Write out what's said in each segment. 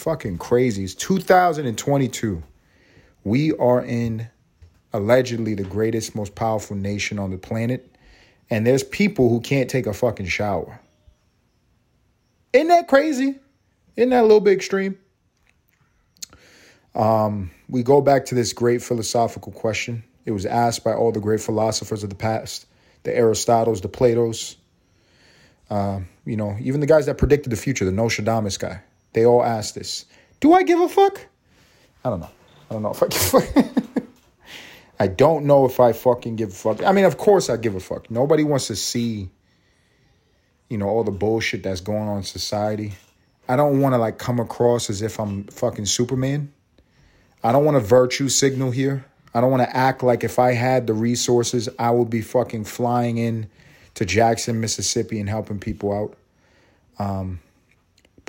fucking crazy. It's 2022. We are in allegedly the greatest, most powerful nation on the planet. And there's people who can't take a fucking shower. Isn't that crazy? Isn't that a little bit extreme? Um, we go back to this great philosophical question. It was asked by all the great philosophers of the past, the Aristotles, the Platos, uh, you know, even the guys that predicted the future, the Nostradamus guy. They all ask this. Do I give a fuck? I don't know. I don't know if I give a fuck. I don't know if I fucking give a fuck. I mean, of course I give a fuck. Nobody wants to see, you know, all the bullshit that's going on in society. I don't want to like come across as if I'm fucking Superman. I don't want to virtue signal here. I don't want to act like if I had the resources, I would be fucking flying in to Jackson, Mississippi and helping people out. Um,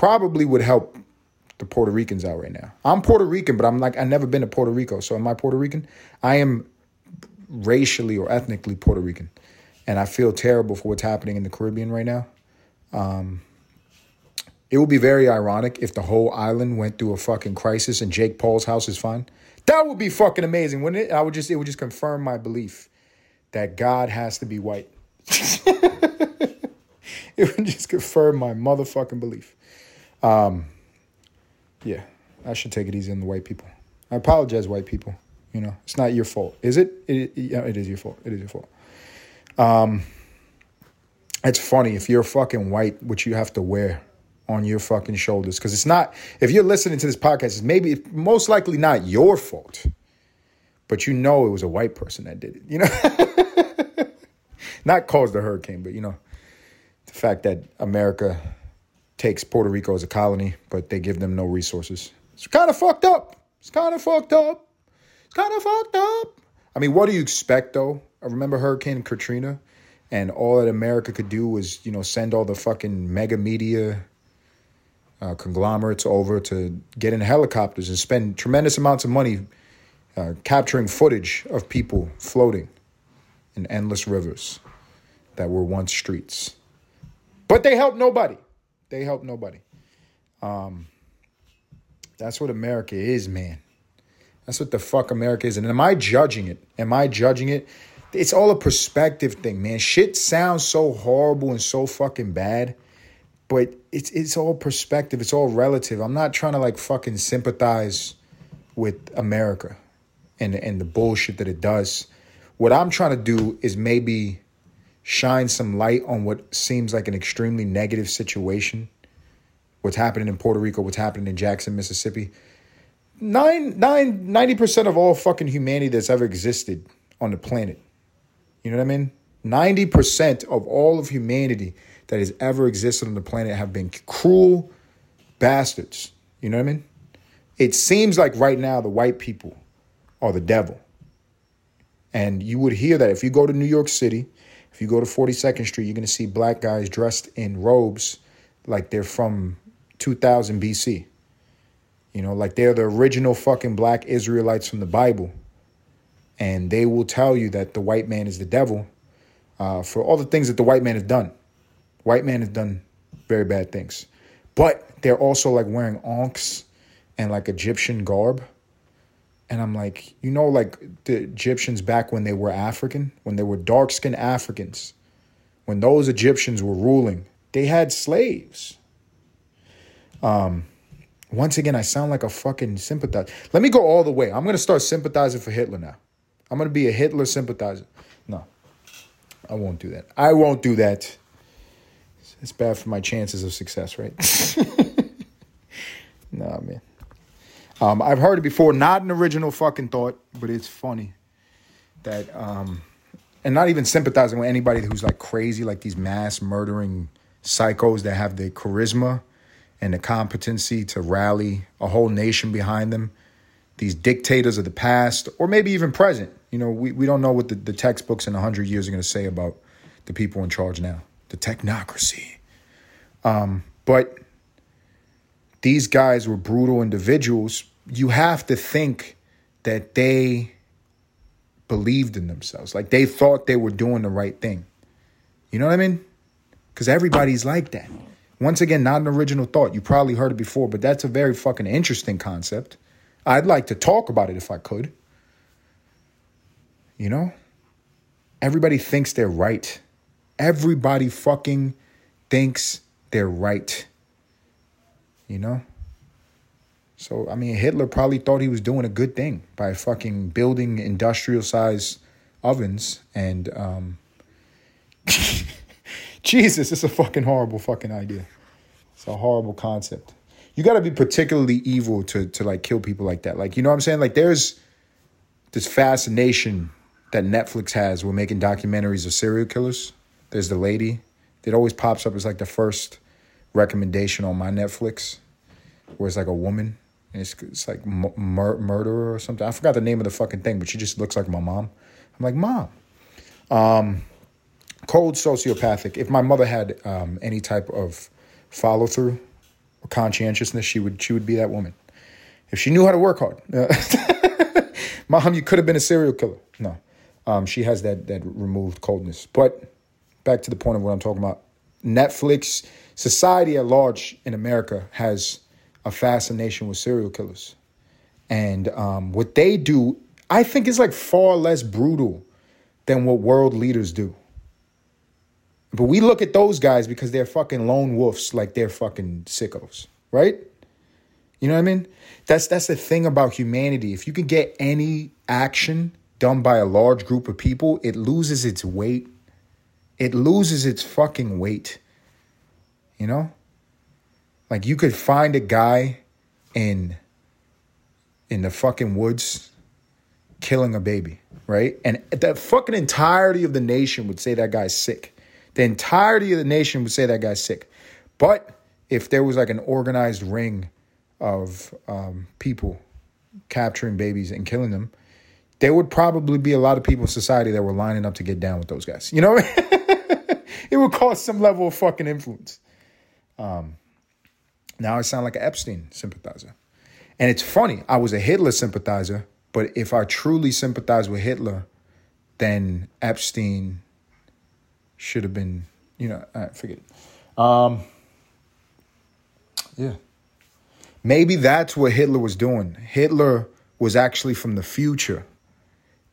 probably would help the Puerto Ricans out right now. I'm Puerto Rican, but I'm like, I've never been to Puerto Rico. So am I Puerto Rican? I am racially or ethnically Puerto Rican. And I feel terrible for what's happening in the Caribbean right now. Um, it would be very ironic if the whole island went through a fucking crisis and Jake Paul's house is fine. That would be fucking amazing, wouldn't it? I would just it would just confirm my belief that God has to be white. it would just confirm my motherfucking belief. Um, yeah, I should take it easy on the white people. I apologize, white people. You know, it's not your fault, is it? It, it, it is your fault. It is your fault. Um, it's funny if you're fucking white, what you have to wear on your fucking shoulders, because it's not. If you're listening to this podcast, it's maybe most likely not your fault, but you know it was a white person that did it. You know, not caused the hurricane, but you know, the fact that America takes Puerto Rico as a colony, but they give them no resources. It's kind of fucked up. It's kind of fucked up. It's kind of fucked up. I mean, what do you expect though? I remember Hurricane Katrina, and all that America could do was, you know, send all the fucking mega media uh, conglomerates over to get in helicopters and spend tremendous amounts of money uh, capturing footage of people floating in endless rivers that were once streets. But they helped nobody. They help nobody. Um, that's what America is, man. That's what the fuck America is. And am I judging it? Am I judging it? It's all a perspective thing, man. Shit sounds so horrible and so fucking bad, but it's it's all perspective. It's all relative. I'm not trying to like fucking sympathize with America and and the bullshit that it does. What I'm trying to do is maybe shine some light on what seems like an extremely negative situation. What's happening in Puerto Rico, what's happening in Jackson, Mississippi. Nine, nine, 90% of all fucking humanity that's ever existed on the planet. You know what I mean? 90% of all of humanity that has ever existed on the planet have been cruel bastards. You know what I mean? It seems like right now the white people are the devil. And you would hear that if you go to New York City, if you go to 42nd Street, you're going to see black guys dressed in robes like they're from 2000 BC. You know, like they're the original fucking black Israelites from the Bible. And they will tell you that the white man is the devil uh, for all the things that the white man has done. White man has done very bad things. But they're also like wearing ankhs and like Egyptian garb. And I'm like, you know, like the Egyptians back when they were African, when they were dark skinned Africans, when those Egyptians were ruling, they had slaves. Um, once again, I sound like a fucking sympathizer. Let me go all the way. I'm to start sympathizing for Hitler now. I'm to be a Hitler sympathizer. No, I won't do that. I won't do that. It's bad for my chances of success, right? nah, man. Um, I've heard it before, not an original fucking thought, but it's funny that, um, and not even sympathizing with anybody who's like crazy, like these mass murdering psychos that have the charisma and the competency to rally a whole nation behind them. These dictators of the past, or maybe even present. You know, we, we don't know what the, the textbooks in 100 years are going to say about the people in charge now, the technocracy. Um, but these guys were brutal individuals you have to think that they believed in themselves. Like they thought they were doing the right thing. You know what I mean? Because everybody's like that. Once again, not an original thought. You probably heard it before, but that's a very fucking interesting concept. I'd like to talk about it if I could. You know? Everybody thinks they're right. Everybody fucking thinks they're right. You know? So, I mean, Hitler probably thought he was doing a good thing by fucking building industrial size ovens and, um, Jesus, it's a fucking horrible fucking idea. It's a horrible concept. You got to be particularly evil to to like kill people like that. Like, you know what I'm saying? Like there's this fascination that Netflix has with making documentaries of serial killers. There's the lady. that always pops up as like the first recommendation on my Netflix, where it's like a woman. It's, it's like mur- murderer or something. I forgot the name of the fucking thing, but she just looks like my mom. I'm like, mom. Um, cold sociopathic. If my mother had um, any type of follow through or conscientiousness, she would she would be that woman. If she knew how to work hard, mom, you could have been a serial killer. No, um, she has that that removed coldness. But back to the point of what I'm talking about. Netflix, society at large in America has a fascination with serial killers, and um, what they do, I think, is like far less brutal than what world leaders do. But we look at those guys because they're fucking lone wolves, like they're fucking sickos, right? You know what I mean? That's that's the thing about humanity. If you can get any action done by a large group of people, it loses its weight. It loses its fucking weight. You know? Like you could find a guy in in the fucking woods killing a baby, right? And the fucking entirety of the nation would say that guy's sick the entirety of the nation would say that guy's sick. But if there was like an organized ring of um, people capturing babies and killing them, there would probably be a lot of people in society that were lining up to get down with those guys. You know it would cause some level of fucking influence. Um, now I sound like an Epstein sympathizer. And it's funny, I was a Hitler sympathizer, but if I truly sympathize with Hitler, then Epstein should have been, you know, I forget it. Um, yeah. Maybe that's what Hitler was doing. Hitler was actually from the future.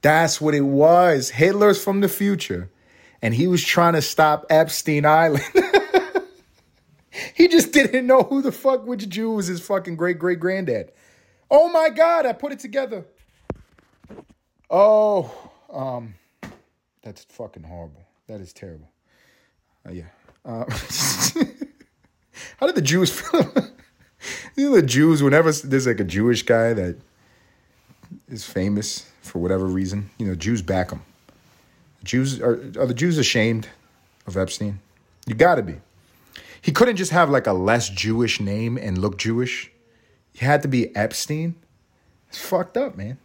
That's what it was. Hitler's from the future. And he was trying to stop Epstein Island. he just didn't know who the fuck which Jew was his fucking great great granddad. Oh my God, I put it together. Oh, um, that's fucking horrible. That is terrible. Uh, yeah. Uh, how did the Jews feel? you know, the Jews, whenever there's like a Jewish guy that is famous for whatever reason, you know, Jews back him. Jews are are the Jews ashamed of Epstein? You got to be. He couldn't just have like a less Jewish name and look Jewish. He had to be Epstein. It's fucked up, man.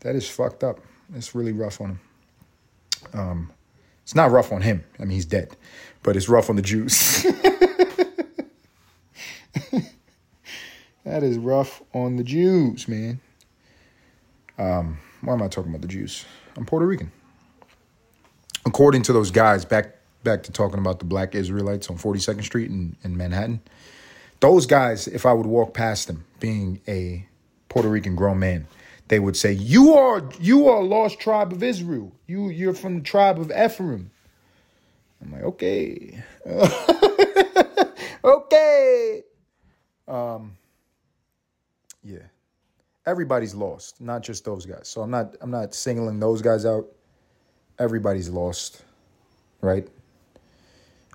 That is fucked up. It's really rough on him. Um, it's not rough on him. I mean, he's dead, but it's rough on the Jews. that is rough on the Jews, man. Um, why am I talking about the Jews? I'm Puerto Rican. According to those guys, back back to talking about the black Israelites on 42nd Street in, in Manhattan, those guys, if I would walk past them, being a Puerto Rican grown man, they would say, "You are you are a lost tribe of Israel. You you're from the tribe of Ephraim." I'm like, "Okay, okay." Um, yeah, everybody's lost, not just those guys. So I'm not I'm not singling those guys out. Everybody's lost, right?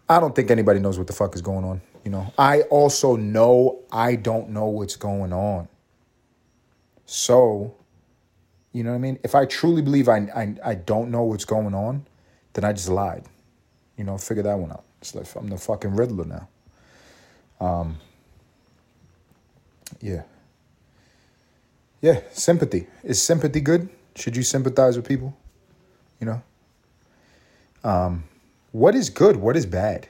I don't think anybody knows what the fuck is going on. You know, I also know I don't know what's going on. So you know what I mean? If I truly believe I, I, I don't know what's going on, then I just lied. You know, figure that one out. It's like I'm the fucking Riddler now. Um, yeah. Yeah, sympathy. Is sympathy good? Should you sympathize with people? You know? Um, what is good? What is bad?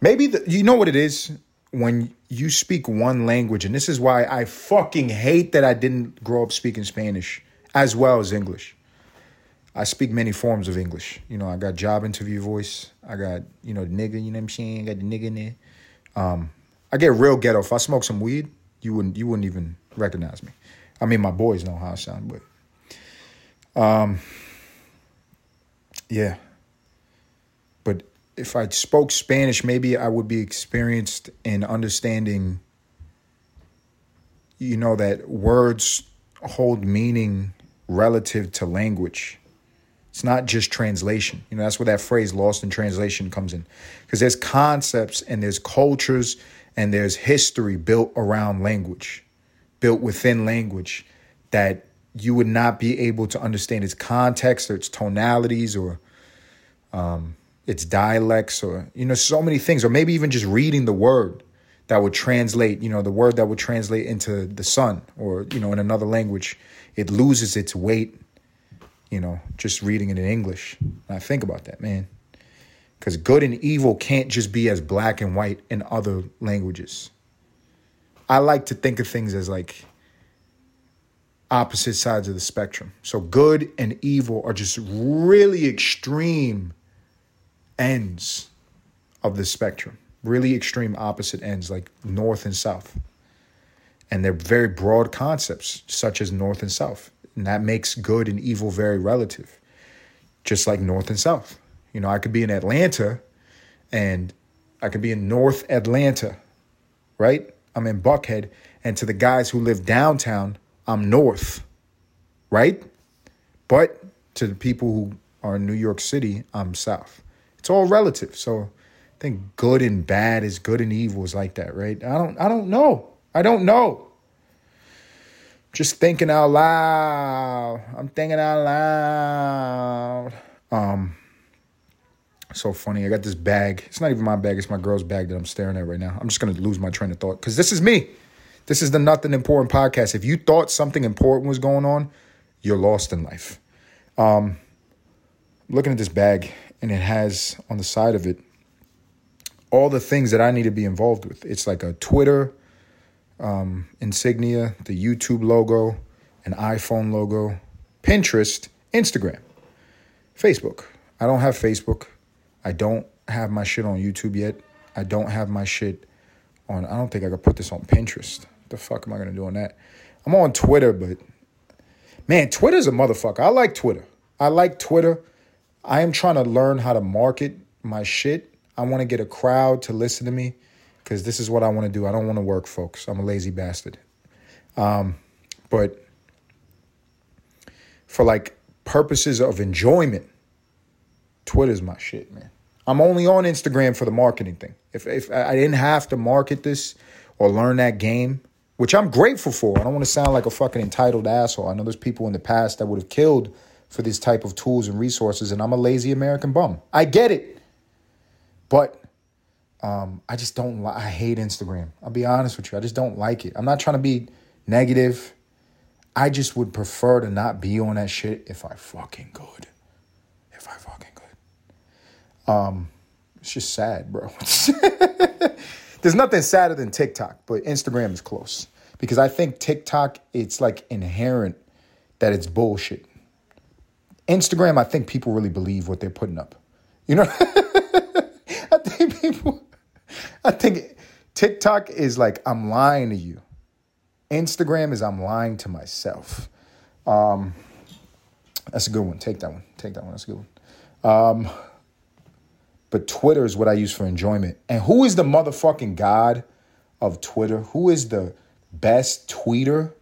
Maybe the, you know what it is? when you speak one language, and this is why I fucking hate that I didn't grow up speaking Spanish as well as English. I speak many forms of English. You know, I got job interview voice. I got, you know, the nigga, you know what I'm saying? I got the nigga in there. Um, I get real ghetto. If I smoke some weed, you wouldn't you wouldn't even recognize me. I mean, my boys know how I sound, but um, yeah. If I spoke Spanish, maybe I would be experienced in understanding. You know that words hold meaning relative to language. It's not just translation. You know, that's where that phrase lost in translation comes in. Because there's concepts and there's cultures and there's history built around language, built within language that you would not be able to understand its context or its tonalities or um, its dialects or, you know, so many things. Or maybe even just reading the word that would translate, you know, the word that would translate into the sun or, you know, in another language. It loses its weight you know, just reading it in English. And I think about that, man. Because good and evil can't just be as black and white in other languages. I like to think of things as like opposite sides of the spectrum. So good and evil are just really extreme ends of the spectrum, really extreme opposite ends, like north and south. And they're very broad concepts, such as north and south. And that makes good and evil very relative, just like North and South. You know, I could be in Atlanta and I could be in North Atlanta, right? I'm in Buckhead. And to the guys who live downtown, I'm North, right? But to the people who are in New York City, I'm South. It's all relative. So I think good and bad is good and evil is like that, right? I don't I don't know. I don't know just thinking out loud. I'm thinking out loud. Um, so funny. I got this bag. It's not even my bag. It's my girl's bag that I'm staring at right now. I'm just gonna lose my train of thought because this is me. This is the Nothing Important podcast. If you thought something important was going on, you're lost in life. Um, looking at this bag, and it has on the side of it all the things that I need to be involved with. It's like a Twitter um, insignia, the YouTube logo, an iPhone logo, Pinterest, Instagram, Facebook. I don't have Facebook. I don't have my shit on YouTube yet. I don't have my shit on, I don't think I could put this on Pinterest. What the fuck am I to do on that? I'm on Twitter, but man, Twitter's a motherfucker. I like Twitter. I like Twitter. I am trying to learn how to market my shit. I want to get a crowd to listen to me because this is what I want to do. I don't want to work, folks. I'm a lazy bastard. Um, but for like purposes of enjoyment, Twitter's my shit, man. I'm only on Instagram for the marketing thing. If if I didn't have to market this or learn that game, which I'm grateful for. I don't want to sound like a fucking entitled asshole. I know there's people in the past that would have killed for this type of tools and resources, and I'm a lazy American bum. I get it. But um, I just don't. Li- I hate Instagram. I'll be honest with you. I just don't like it. I'm not trying to be negative. I just would prefer to not be on that shit if I fucking could. If I fucking could. Um, it's just sad, bro. There's nothing sadder than TikTok, but Instagram is close because I think TikTok it's like inherent that it's bullshit. Instagram, I think people really believe what they're putting up. You know, I think people I think TikTok is like I'm lying to you. Instagram is I'm lying to myself. Um, that's a good one. Take that one. Take that one. That's a good one. Um, but Twitter is what I use for enjoyment. And who is the motherfucking god of Twitter? Who is the best tweeter?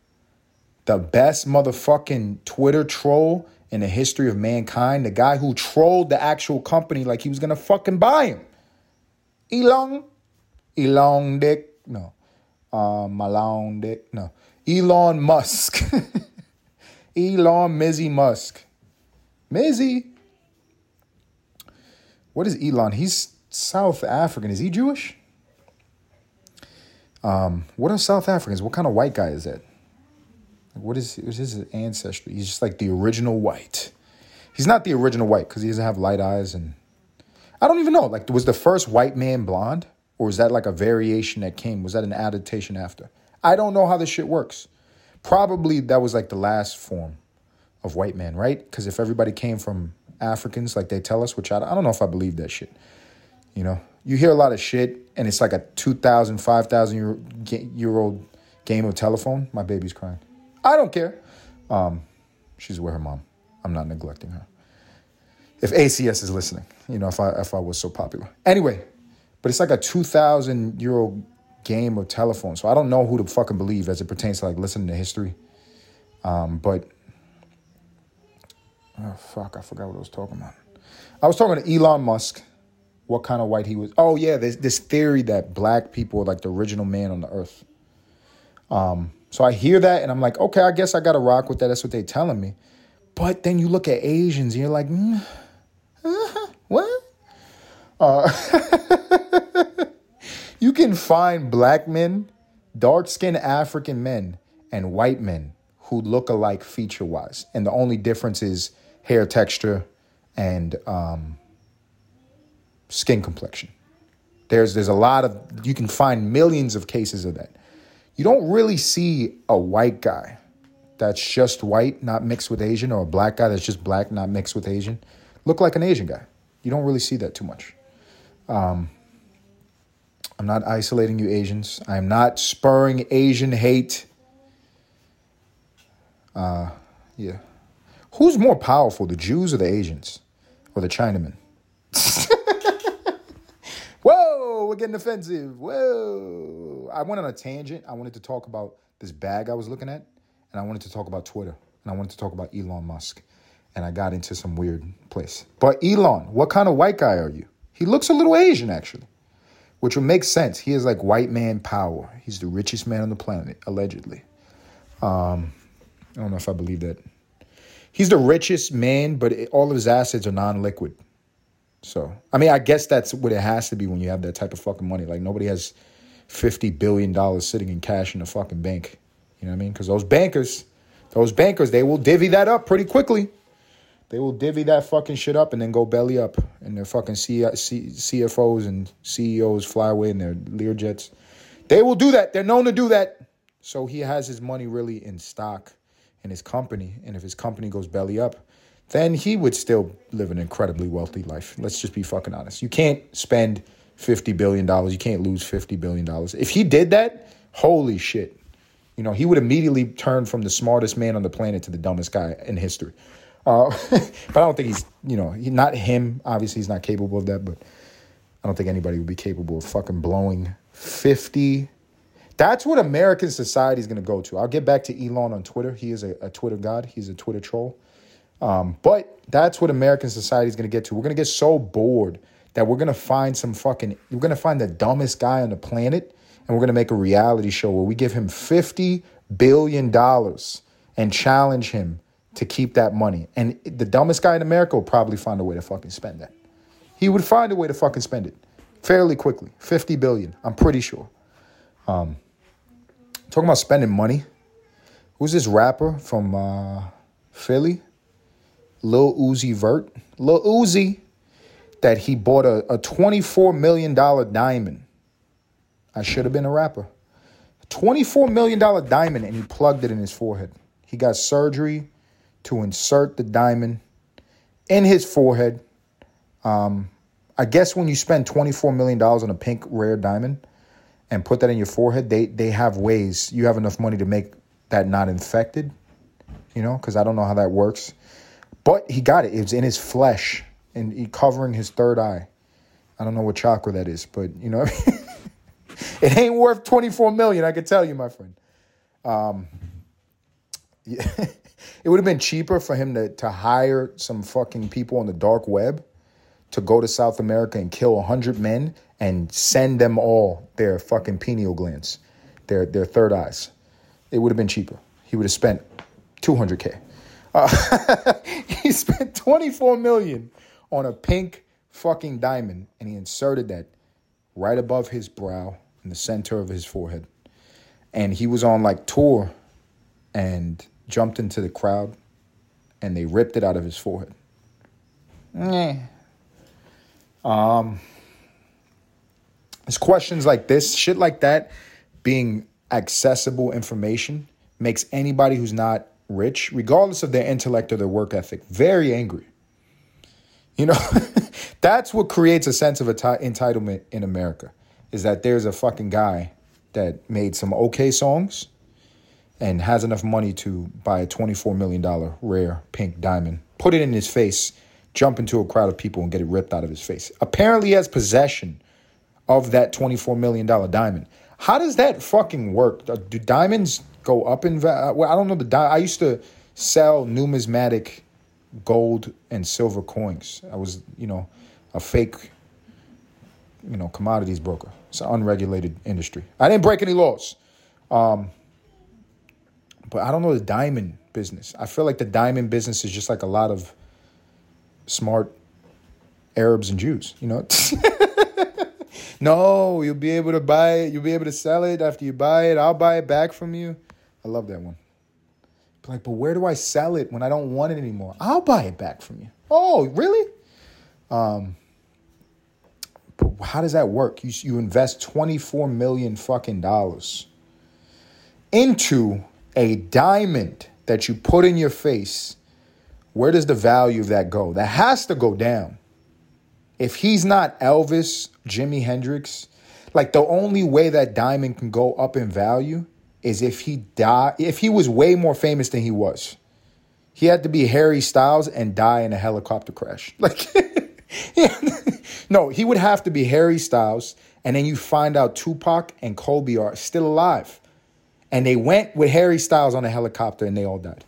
The best motherfucking Twitter troll in the history of mankind? The guy who trolled the actual company like he was gonna fucking buy him. Elon Elon Dick, no. Um, Malone Dick, no. Elon Musk. Elon Mizzy Musk. Mizzy? What is Elon? He's South African. Is he Jewish? Um, what are South Africans? What kind of white guy is that? What is, what is his ancestry? He's just like the original white. He's not the original white because he doesn't have light eyes and I don't even know. Like, was the first white man blonde? Or is that like a variation that came? Was that an adaptation after? I don't know how this shit works. Probably that was like the last form of white man, right? Because if everybody came from Africans, like they tell us, which I, I don't know if I believe that shit. You know, you hear a lot of shit, and it's like a 2,000, 5,000 year, year old game of telephone. My baby's crying. I don't care. Um, she's with her mom. I'm not neglecting her. If ACS is listening, you know, if I if I was so popular. Anyway, but it's like a 2,000 year old game of telephone. So I don't know who to fucking believe as it pertains to like listening to history. Um, but oh fuck, I forgot what I was talking about. I was talking to Elon Musk. What kind of white he was? Oh yeah, there's this theory that black people are like the original man on the earth. Um, so I hear that and I'm like, okay, I guess I gotta rock with that. That's what they're telling me. But then you look at Asians and you're like, mm, uh, what? Uh, you can find black men, dark skinned African men, and white men who look alike feature wise. And the only difference is hair texture and um, skin complexion. There's, there's a lot of, you can find millions of cases of that. You don't really see a white guy that's just white, not mixed with Asian, or a black guy that's just black, not mixed with Asian, look like an Asian guy. You don't really see that too much. Um, I'm not isolating you Asians. I am not spurring Asian hate. Uh, yeah. Who's more powerful, the Jews or the Asians? Or the Chinamen? Whoa, we're getting offensive. Whoa. I went on a tangent. I wanted to talk about this bag I was looking at, and I wanted to talk about Twitter, and I wanted to talk about Elon Musk. And I got into some weird place. But Elon, what kind of white guy are you? He looks a little Asian, actually which would make sense. He is like white man power. He's the richest man on the planet, allegedly. Um, I don't know if I believe that. He's the richest man, but it, all of his assets are non-liquid. So, I mean, I guess that's what it has to be when you have that type of fucking money. Like nobody has fifty billion dollars sitting in cash in a fucking bank. You know what I mean? Because those bankers, those bankers, they will divvy that up pretty quickly. They will divvy that fucking shit up and then go belly up, and their fucking C- C- CFOs and CEOs fly away in their Learjets. They will do that. They're known to do that. So he has his money really in stock in his company, and if his company goes belly up, then he would still live an incredibly wealthy life. Let's just be fucking honest. You can't spend fifty billion dollars. You can't lose fifty billion dollars. If he did that, holy shit. You know, he would immediately turn from the smartest man on the planet to the dumbest guy in history. Uh, but I don't think he's, you know, he, not him. Obviously, he's not capable of that. But I don't think anybody would be capable of fucking blowing fifty. That's what American society is going to go to. I'll get back to Elon on Twitter. He is a, a Twitter god. He's a Twitter troll. Um, but that's what American society is going to get to. We're going to get so bored that we're going to find some fucking, we're going to find the dumbest guy on the planet and we're going to make a reality show where we give him $50 billion and challenge him to keep that money. And the dumbest guy in America will probably find a way to fucking spend that. He would find a way to fucking spend it fairly quickly. 50 billion, I'm pretty sure. Um, talking about spending money. Who's this rapper from uh, Philly? Lil Uzi Vert. Lil Uzi, that he bought a, a $24 million diamond. I should have been a rapper. $24 million diamond, and he plugged it in his forehead. He got surgery to insert the diamond in his forehead. Um, I guess when you spend $24 million on a pink rare diamond and put that in your forehead, they, they have ways. You have enough money to make that not infected, you know, because I don't know how that works. But he got it. It was in his flesh and he covering his third eye. I don't know what chakra that is, but you know, it ain't worth 24 million, I can tell you, my friend. Um, yeah. It would have been cheaper for him to, to hire some fucking people on the dark web to go to South America and kill 100 men and send them all their fucking pineal glands, their, their third eyes. It would have been cheaper. He would have spent 200K. Uh, he spent 24 million on a pink fucking diamond and he inserted that right above his brow in the center of his forehead. And he was on like tour and jumped into the crowd and they ripped it out of his forehead. Um, it's questions like this, shit like that, being accessible information makes anybody who's not rich, regardless of their intellect or their work ethic, very angry. You know, that's what creates a sense of entitlement in America is that there's a fucking guy that made some okay songs and has enough money to buy a $24 million rare pink diamond, put it in his face, jump into a crowd of people and get it ripped out of his face. Apparently, he has possession of that $24 million diamond. How does that fucking work? Do diamonds go up in value? Well, I don't know the di- I used to sell numismatic gold and silver coins. I was, you know, a fake, you know, commodities broker. It's an unregulated industry. I didn't break any laws. Um, but I don't know the diamond business. I feel like the diamond business is just like a lot of smart Arabs and Jews, you know? no, you'll be able to buy it. You'll be able to sell it after you buy it. I'll buy it back from you. I love that one. But like, but where do I sell it when I don't want it anymore? I'll buy it back from you. Oh, really? Um, but how does that work? You you invest 24 million fucking dollars into a diamond that you put in your face. Where does the value of that go? That has to go down. If he's not Elvis, Jimi Hendrix, like the only way that diamond can go up in value is if he die if he was way more famous than he was. He had to be Harry Styles and die in a helicopter crash. Like no, he would have to be Harry Styles and then you find out Tupac and Kobe are still alive. And they went with Harry Styles on a helicopter and they all died.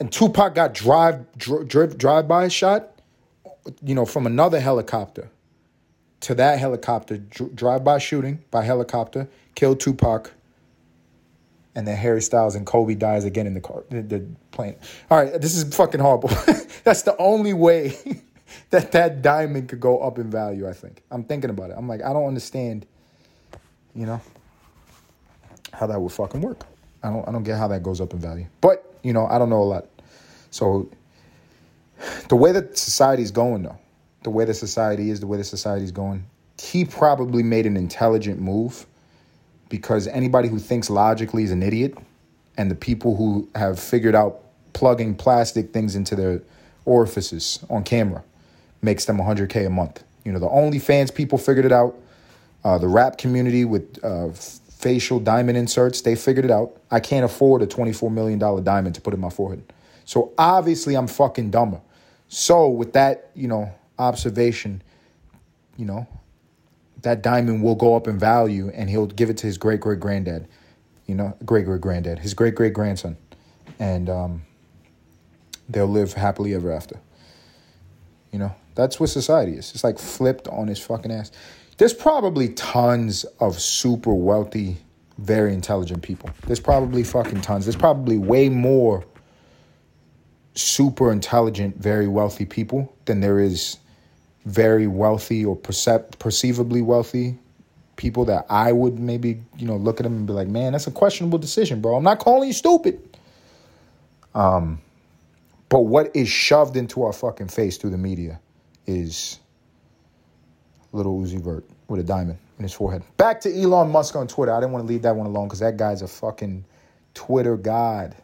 And Tupac got drive drive drive by shot, you know, from another helicopter to that helicopter, drive by shooting by helicopter, killed Tupac and then Harry Styles and Kobe dies again in the car, the, the plane. All right, this is fucking horrible. That's the only way that that diamond could go up in value. I think. I'm thinking about it. I'm like, I don't understand. You know how that would fucking work. I don't. I don't get how that goes up in value. But you know, I don't know a lot. So the way that society is going, though, the way that society is, the way that society is going, he probably made an intelligent move because anybody who thinks logically is an idiot, and the people who have figured out plugging plastic things into their orifices on camera makes them 100k a month. You know, the OnlyFans people figured it out. Uh, the rap community with uh, facial diamond inserts, they figured it out. I can't afford a $24 million diamond to put in my forehead. So obviously I'm fucking dumber. So with that, you know, observation, you know, that diamond will go up in value and he'll give it to his great great granddad, you know, great great granddad, his great great grandson. And um, they'll live happily ever after. You know, that's what society is. It's like flipped on his fucking ass. There's probably tons of super wealthy, very intelligent people. There's probably fucking tons. There's probably way more super intelligent, very wealthy people than there is very wealthy or percept- perceivably wealthy people that I would maybe, you know, look at them and be like, man, that's a questionable decision, bro. I'm not calling you stupid. Um, but what is shoved into our fucking face through the media is little Uzi Vert with a diamond in his forehead. Back to Elon Musk on Twitter. I didn't want to leave that one alone because that guy's a fucking Twitter god.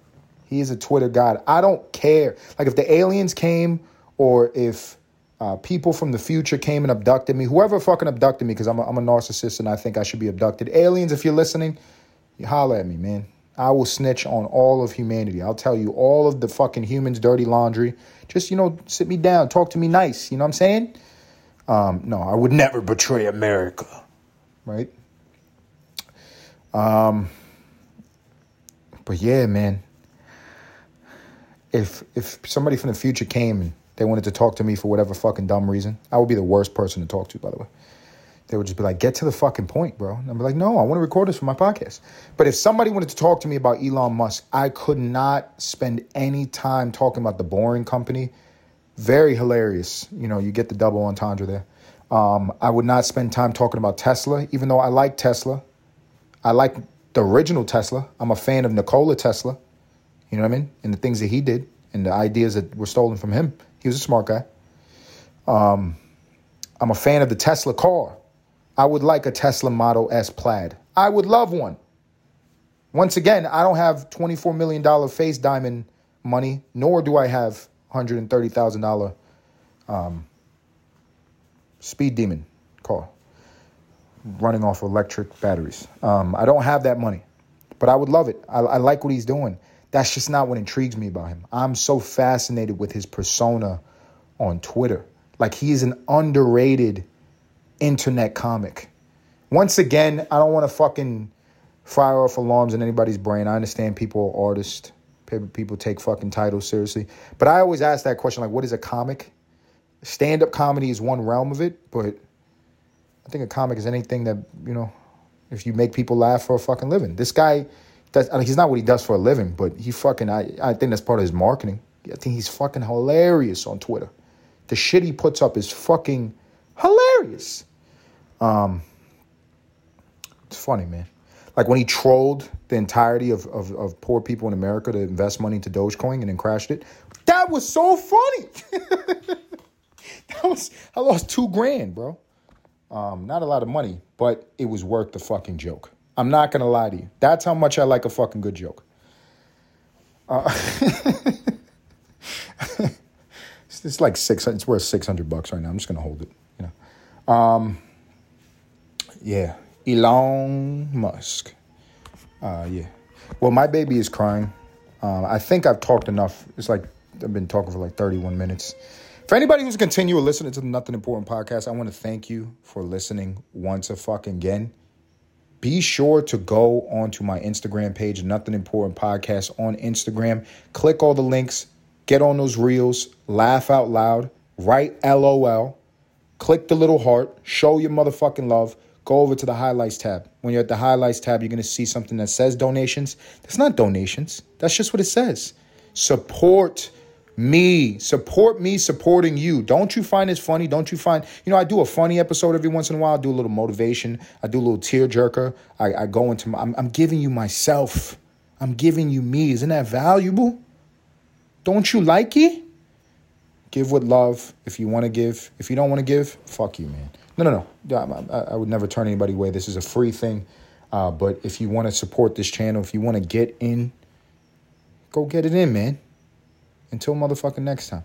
He is a Twitter god. I don't care. Like if the aliens came or if uh, people from the future came and abducted me. Whoever fucking abducted me, because I'm a, I'm a narcissist and I think I should be abducted. Aliens, if you're listening, you holler at me, man. I will snitch on all of humanity. I'll tell you all of the fucking humans' dirty laundry. Just, you know, sit me down, talk to me nice. You know what I'm saying? Um, no, I would never betray America. Right? Um, but yeah, man. If if somebody from the future came and they wanted to talk to me for whatever fucking dumb reason. I would be the worst person to talk to, by the way. They would just be like, get to the fucking point, bro. And I'd be like, no, I want to record this for my podcast. But if somebody wanted to talk to me about Elon Musk, I could not spend any time talking about the boring company. Very hilarious. You know, you get the double entendre there. Um, I would not spend time talking about Tesla, even though I like Tesla. I like the original Tesla. I'm a fan of Nikola Tesla. You know what I mean? And the things that he did and the ideas that were stolen from him. He was a smart guy. Um, I'm a fan of the Tesla car. I would like a Tesla Model S plaid. I would love one. Once again, I don't have $24 million face diamond money, nor do I have $130,000 um, speed demon car running off electric batteries. Um, I don't have that money, but I would love it. I, I like what he's doing. That's just not what intrigues me about him. I'm so fascinated with his persona on Twitter. Like he is an underrated internet comic. Once again, I don't want to fucking fire off alarms in anybody's brain. I understand people are artists. People take fucking titles seriously. But I always ask that question like, what is a comic? Stand up comedy is one realm of it, but I think a comic is anything that, you know, if you make people laugh for a fucking living. This guy, mean, he's not what he does for a living, but he fucking, I, I think that's part of his marketing. I think he's fucking hilarious on Twitter. The shit he puts up is fucking hilarious. Um, it's funny, man. Like when he trolled the entirety of, of, of poor people in America to invest money into Dogecoin and then crashed it. That was so funny. that was I lost two grand, bro. Um, not a lot of money, but it was worth the fucking joke. I'm not gonna lie to you. That's how much I like a fucking good joke. Uh, it's, it's, like six. It's worth six hundred bucks right now. I'm just gonna hold it. You know. Um, yeah, Elon Musk. Uh, yeah. Well, my baby is crying. Um, I think I've talked enough. It's like I've been talking for like 31 minutes. For anybody who's continuing listening to the Nothing Important podcast, I want to thank you for listening once a fucking again. Be sure to go onto my Instagram page, Nothing Important Podcast on Instagram. Click all the links, get on those reels, laugh out loud, write LOL, click the little heart, show your motherfucking love. Go over to the highlights tab. When you're at the highlights tab, you're going to see something that says donations. That's not donations, that's just what it says. Support me. Support me supporting you. Don't you find this funny? Don't you find, you know, I do a funny episode every once in a while. I do a little motivation. I do a little tear jerker. I, I go into, my, I'm, I'm giving you myself. I'm giving you me. Isn't that valuable? Don't you like it? Give with love if you want to give. If you don't want to give, fuck you, man. No, no, no. I, I would never turn anybody away. This is a free thing. Uh, but if you want to support this channel, if you want to get in, go get it in, man. Until motherfucking next time.